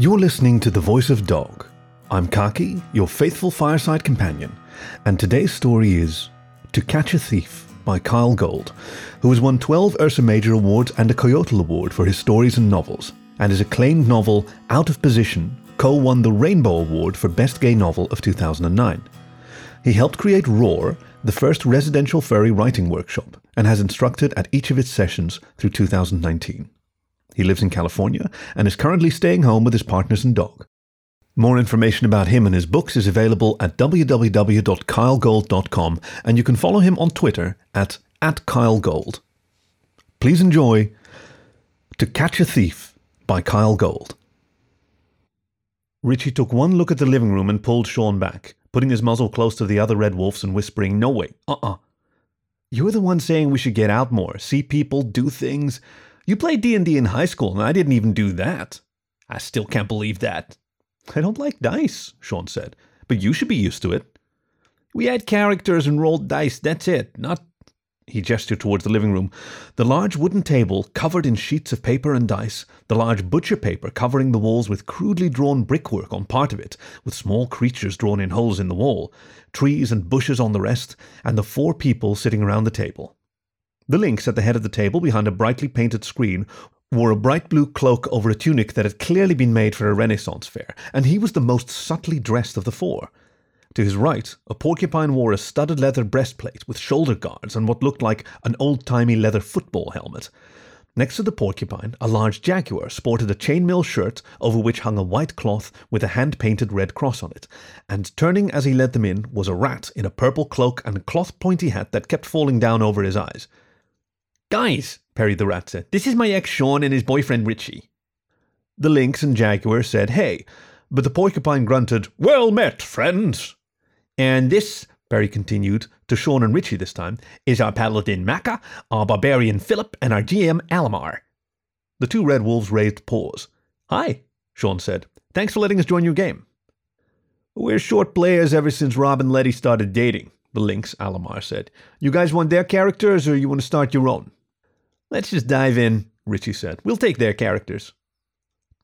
You're listening to The Voice of Dog. I'm Khaki, your faithful fireside companion, and today's story is To Catch a Thief by Kyell Gold, who has won 12 Ursa Major Awards and a Coyotl Award for his stories and novels, and his acclaimed novel Out of Position co won the Rainbow Award for Best Gay Novel of 2009. He helped create RAWR, the first residential furry writing workshop, and has instructed at each of its sessions through 2019. He lives in California and is currently staying home with his partners and dog. More information about him and his books is available at www.kyellgold.com and you can follow him on Twitter at, at KyellGold. Please enjoy To Catch a Thief by Kyell Gold. Richie took one look at the living room and pulled Sean back, putting his muzzle close to the other red wolves and whispering, No way, uh uh-uh. uh. you are the one saying we should get out more, see people, do things. You played D&D in high school and I didn't even do that. I still can't believe that. I don't like dice, Sean said, but you should be used to it. We had characters and rolled dice, that's it, not. He gestured towards the living room. The large wooden table covered in sheets of paper and dice, the large butcher paper covering the walls with crudely drawn brickwork on part of it, with small creatures drawn in holes in the wall, trees and bushes on the rest, and the four people sitting around the table. The lynx at the head of the table behind a brightly painted screen wore a bright blue cloak over a tunic that had clearly been made for a Renaissance fair, and he was the most subtly dressed of the four. To his right, a porcupine wore a studded leather breastplate with shoulder guards and what looked like an old timey leather football helmet. Next to the porcupine, a large jaguar sported a chainmail shirt over which hung a white cloth with a hand painted red cross on it, and turning as he led them in was a rat in a purple cloak and cloth pointy hat that kept falling down over his eyes. Guys, Perry the rat said, this is my ex Sean and his boyfriend Richie. The lynx and jaguar said, hey, but the porcupine grunted, well met, friends. And this, Perry continued, to Sean and Richie this time, is our paladin Maka, our barbarian Philip, and our GM Alamar. The two red wolves raised paws. Hi, Sean said. Thanks for letting us join your game. We're short players ever since Rob and Letty started dating, the lynx, Alamar said. You guys want their characters or you want to start your own? Let's just dive in, Richie said. We'll take their characters.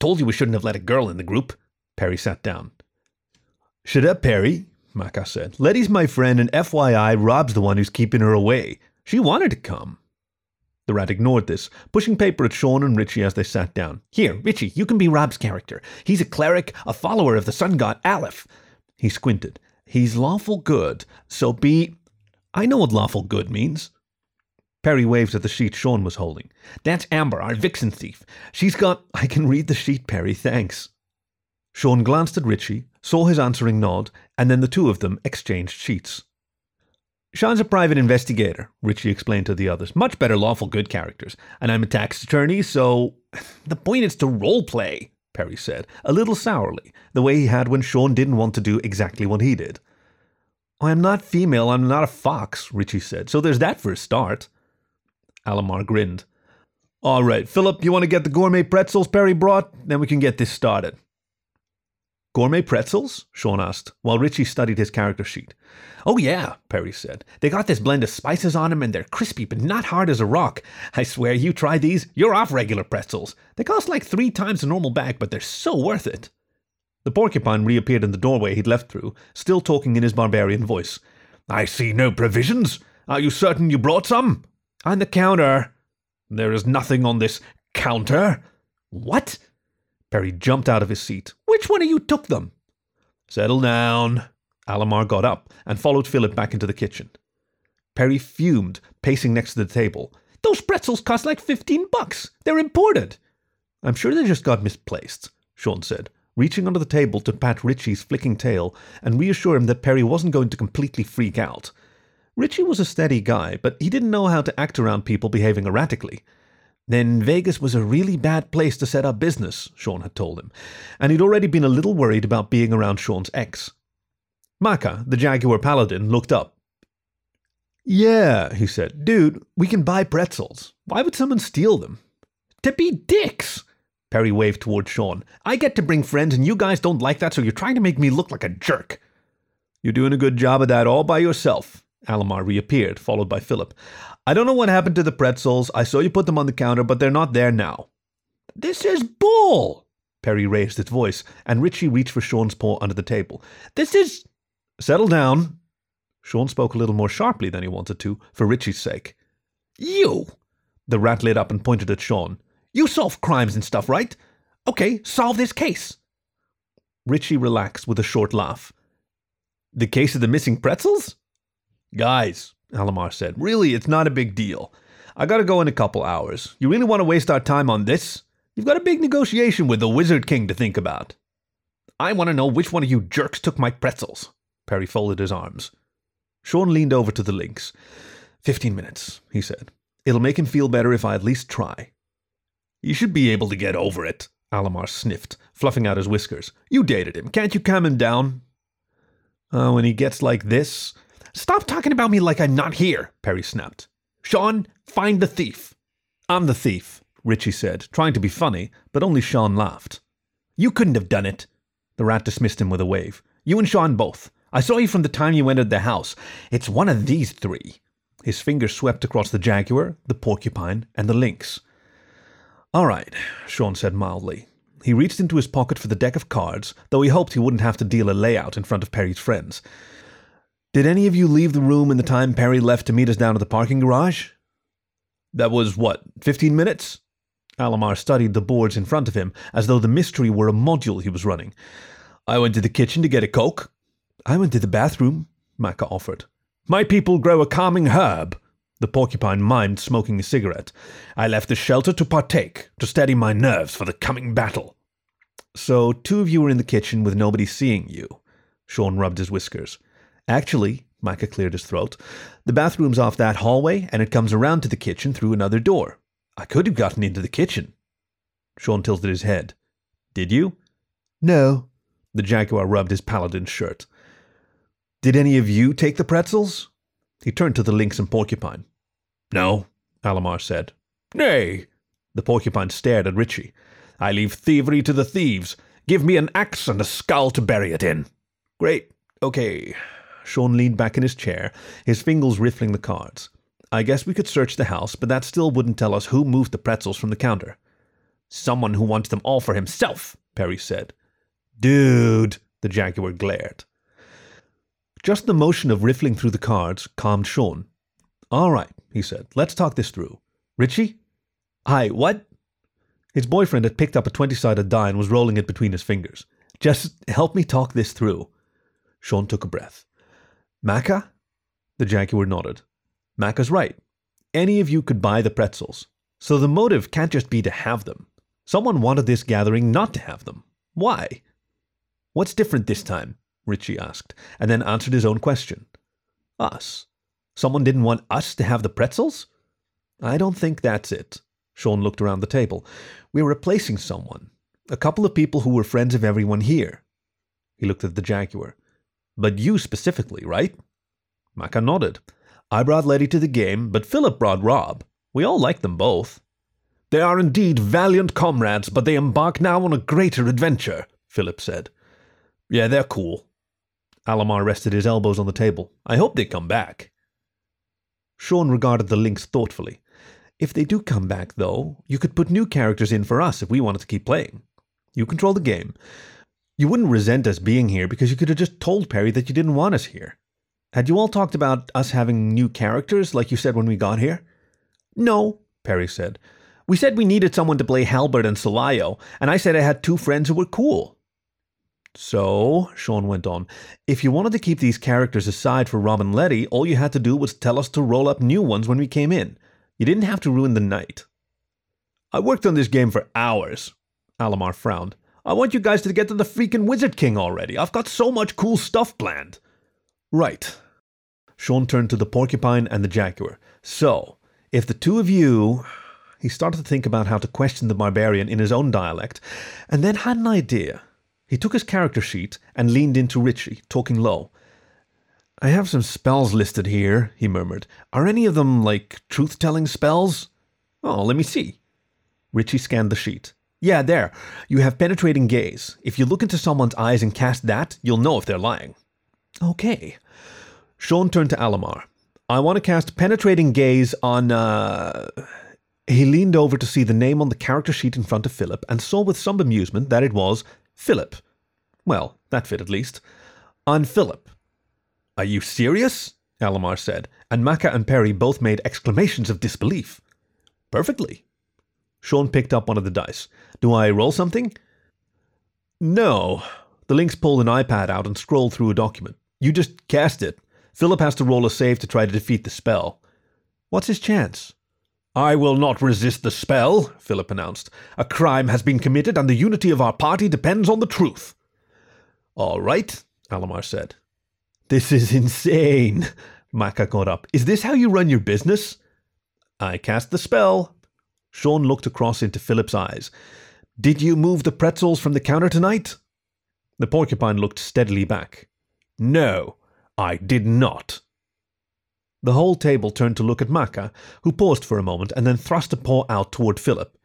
Told you we shouldn't have let a girl in the group. Perry sat down. Shut up, Perry, Maka said. Letty's my friend, and FYI, Rob's the one who's keeping her away. She wanted to come. The rat ignored this, pushing paper at Sean and Richie as they sat down. Here, Richie, you can be Rob's character. He's a cleric, a follower of the sun god Aleph. He squinted. He's lawful good, so be. I know what lawful good means. Perry waved at the sheet Sean was holding. That's Amber, our vixen thief. She's got. I can read the sheet, Perry, thanks. Sean glanced at Richie, saw his answering nod, and then the two of them exchanged sheets. Sean's a private investigator, Richie explained to the others. Much better lawful good characters. And I'm a tax attorney, so. The point is to role play, Perry said, a little sourly, the way he had when Sean didn't want to do exactly what he did. I am not female, I'm not a fox, Richie said, so there's that for a start. Alamar grinned. All right, Philip, you want to get the gourmet pretzels Perry brought? Then we can get this started. Gourmet pretzels? Sean asked, while Richie studied his character sheet. Oh, yeah, Perry said. They got this blend of spices on them and they're crispy but not hard as a rock. I swear, you try these, you're off regular pretzels. They cost like three times the normal bag, but they're so worth it. The porcupine reappeared in the doorway he'd left through, still talking in his barbarian voice. I see no provisions. Are you certain you brought some? On the counter. There is nothing on this counter. What? Perry jumped out of his seat. Which one of you took them? Settle down. Alamar got up and followed Philip back into the kitchen. Perry fumed, pacing next to the table. Those pretzels cost like fifteen bucks. They're imported. I'm sure they just got misplaced, Sean said, reaching under the table to pat Richie's flicking tail and reassure him that Perry wasn't going to completely freak out. Richie was a steady guy, but he didn't know how to act around people behaving erratically. Then Vegas was a really bad place to set up business, Sean had told him, and he'd already been a little worried about being around Sean's ex. Maka, the Jaguar Paladin, looked up. Yeah, he said. Dude, we can buy pretzels. Why would someone steal them? To be dicks! Perry waved toward Sean. I get to bring friends, and you guys don't like that, so you're trying to make me look like a jerk. You're doing a good job of that all by yourself, Alamar reappeared, followed by Philip. I don't know what happened to the pretzels. I saw you put them on the counter, but they're not there now. This is bull, Perry raised his voice, and Richie reached for Sean's paw under the table. This is. Settle down. Sean spoke a little more sharply than he wanted to, for Richie's sake. You! The rat lit up and pointed at Sean. You solve crimes and stuff, right? Okay, solve this case. Richie relaxed with a short laugh. The case of the missing pretzels? Guys, Alamar said, really, it's not a big deal. I gotta go in a couple hours. You really want to waste our time on this? You've got a big negotiation with the Wizard King to think about. I want to know which one of you jerks took my pretzels. Perry folded his arms. Sean leaned over to the lynx. Fifteen minutes, he said. It'll make him feel better if I at least try. You should be able to get over it, Alamar sniffed, fluffing out his whiskers. You dated him. Can't you calm him down? Oh, when he gets like this. Stop talking about me like I'm not here, Perry snapped. Sean, find the thief. I'm the thief, Richie said, trying to be funny, but only Sean laughed. You couldn't have done it. The rat dismissed him with a wave. You and Sean both. I saw you from the time you entered the house. It's one of these three. His fingers swept across the jaguar, the porcupine, and the lynx. All right, Sean said mildly. He reached into his pocket for the deck of cards, though he hoped he wouldn't have to deal a layout in front of Perry's friends. Did any of you leave the room in the time Perry left to meet us down at the parking garage? That was, what, 15 minutes? Alamar studied the boards in front of him as though the mystery were a module he was running. I went to the kitchen to get a Coke. I went to the bathroom, Maka offered. My people grow a calming herb. The porcupine mimed smoking a cigarette. I left the shelter to partake, to steady my nerves for the coming battle. So, two of you were in the kitchen with nobody seeing you. Sean rubbed his whiskers. Actually, Micah cleared his throat, the bathroom's off that hallway and it comes around to the kitchen through another door. I could have gotten into the kitchen. Sean tilted his head. Did you? No. The jaguar rubbed his paladin's shirt. Did any of you take the pretzels? He turned to the lynx and porcupine. No, Alamar said. Nay. The porcupine stared at Richie. I leave thievery to the thieves. Give me an axe and a skull to bury it in. Great. Okay. Sean leaned back in his chair, his fingers riffling the cards. I guess we could search the house, but that still wouldn't tell us who moved the pretzels from the counter. Someone who wants them all for himself, Perry said. Dude, the jaguar glared. Just the motion of riffling through the cards calmed Sean. All right, he said, let's talk this through. Richie? Hi, what? His boyfriend had picked up a 20 sided die and was rolling it between his fingers. Just help me talk this through. Sean took a breath. Maka? The jaguar nodded. Maka's right. Any of you could buy the pretzels. So the motive can't just be to have them. Someone wanted this gathering not to have them. Why? What's different this time? Richie asked, and then answered his own question. Us. Someone didn't want us to have the pretzels? I don't think that's it. Sean looked around the table. We're replacing someone. A couple of people who were friends of everyone here. He looked at the jaguar. But you specifically, right? Maka nodded. I brought Letty to the game, but Philip brought Rob. We all like them both. They are indeed valiant comrades, but they embark now on a greater adventure, Philip said. Yeah, they're cool. Alamar rested his elbows on the table. I hope they come back. Sean regarded the lynx thoughtfully. If they do come back, though, you could put new characters in for us if we wanted to keep playing. You control the game. You wouldn't resent us being here because you could have just told Perry that you didn't want us here. Had you all talked about us having new characters like you said when we got here? No, Perry said. We said we needed someone to play Halbert and Salayo, and I said I had two friends who were cool. So, Sean went on, if you wanted to keep these characters aside for Rob and Letty, all you had to do was tell us to roll up new ones when we came in. You didn't have to ruin the night. I worked on this game for hours. Alamar frowned. I want you guys to get to the freaking Wizard King already. I've got so much cool stuff planned. Right. Sean turned to the porcupine and the jaguar. So, if the two of you. He started to think about how to question the barbarian in his own dialect, and then had an idea. He took his character sheet and leaned into Richie, talking low. I have some spells listed here, he murmured. Are any of them like truth telling spells? Oh, let me see. Richie scanned the sheet. Yeah, there. You have penetrating gaze. If you look into someone's eyes and cast that, you'll know if they're lying. Okay. Sean turned to Alamar. I want to cast penetrating gaze on, uh. He leaned over to see the name on the character sheet in front of Philip and saw with some amusement that it was Philip. Well, that fit at least. I'm Philip. Are you serious? Alamar said, and Maka and Perry both made exclamations of disbelief. Perfectly. Sean picked up one of the dice. Do I roll something? No. The Lynx pulled an iPad out and scrolled through a document. You just cast it. Philip has to roll a save to try to defeat the spell. What's his chance? I will not resist the spell, Philip announced. A crime has been committed, and the unity of our party depends on the truth. All right, Alamar said. This is insane. Maka got up. Is this how you run your business? I cast the spell. Sean looked across into Philip's eyes. Did you move the pretzels from the counter tonight? The porcupine looked steadily back. No, I did not. The whole table turned to look at Maka, who paused for a moment and then thrust a paw out toward Philip.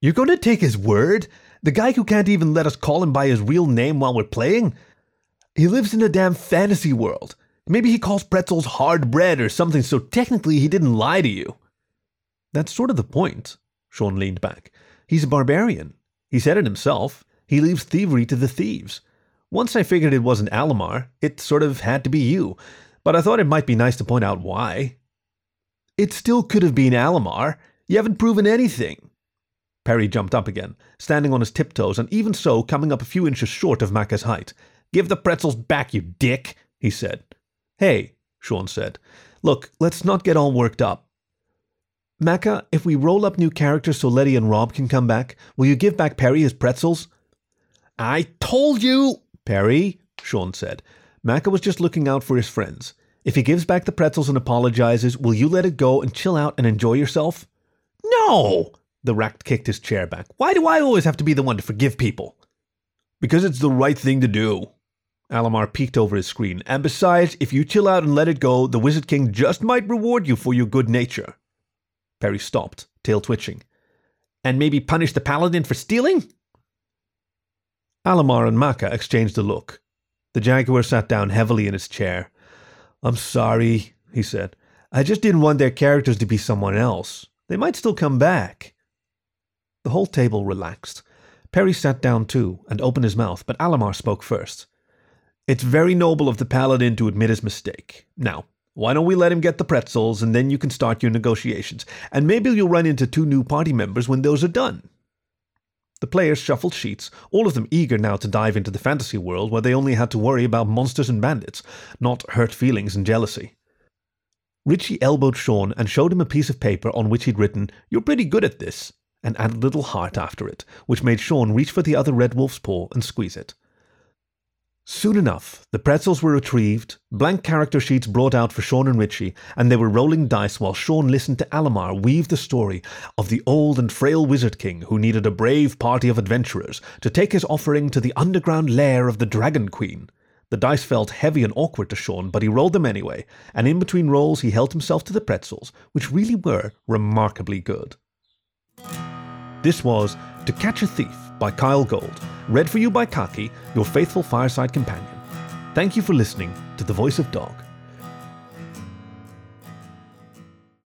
You're going to take his word? The guy who can't even let us call him by his real name while we're playing? He lives in a damn fantasy world. Maybe he calls pretzels hard bread or something, so technically he didn't lie to you. That's sort of the point. Sean leaned back. He's a barbarian. He said it himself. He leaves thievery to the thieves. Once I figured it wasn't Alamar, it sort of had to be you but I thought it might be nice to point out why. It still could have been Alamar. You haven't proven anything. Perry jumped up again, standing on his tiptoes and even so coming up a few inches short of Maka's height. Give the pretzels back, you dick, he said. Hey, Sean said. Look, let's not get all worked up. Maka, if we roll up new characters so Letty and Rob can come back, will you give back Perry his pretzels? I told you, Perry, Sean said. Maka was just looking out for his friends. If he gives back the pretzels and apologizes, will you let it go and chill out and enjoy yourself? No! The rat kicked his chair back. Why do I always have to be the one to forgive people? Because it's the right thing to do. Alamar peeked over his screen. And besides, if you chill out and let it go, the Wizard King just might reward you for your good nature. Perry stopped, tail twitching. And maybe punish the paladin for stealing? Alamar and Maka exchanged a look. The Jaguar sat down heavily in his chair. I'm sorry, he said. I just didn't want their characters to be someone else. They might still come back. The whole table relaxed. Perry sat down too and opened his mouth, but Alamar spoke first. It's very noble of the paladin to admit his mistake. Now, why don't we let him get the pretzels and then you can start your negotiations? And maybe you'll run into two new party members when those are done. The players shuffled sheets, all of them eager now to dive into the fantasy world where they only had to worry about monsters and bandits, not hurt feelings and jealousy. Richie elbowed Sean and showed him a piece of paper on which he'd written, You're pretty good at this, and added a little heart after it, which made Sean reach for the other red wolf's paw and squeeze it. Soon enough, the pretzels were retrieved, blank character sheets brought out for Sean and Richie, and they were rolling dice while Sean listened to Alamar weave the story of the old and frail Wizard King who needed a brave party of adventurers to take his offering to the underground lair of the Dragon Queen. The dice felt heavy and awkward to Sean, but he rolled them anyway, and in between rolls he held himself to the pretzels, which really were remarkably good. This was To Catch a Thief by Kyell Gold, read for you by Khaki, your faithful fireside companion. Thank you for listening to The Voice of Dog.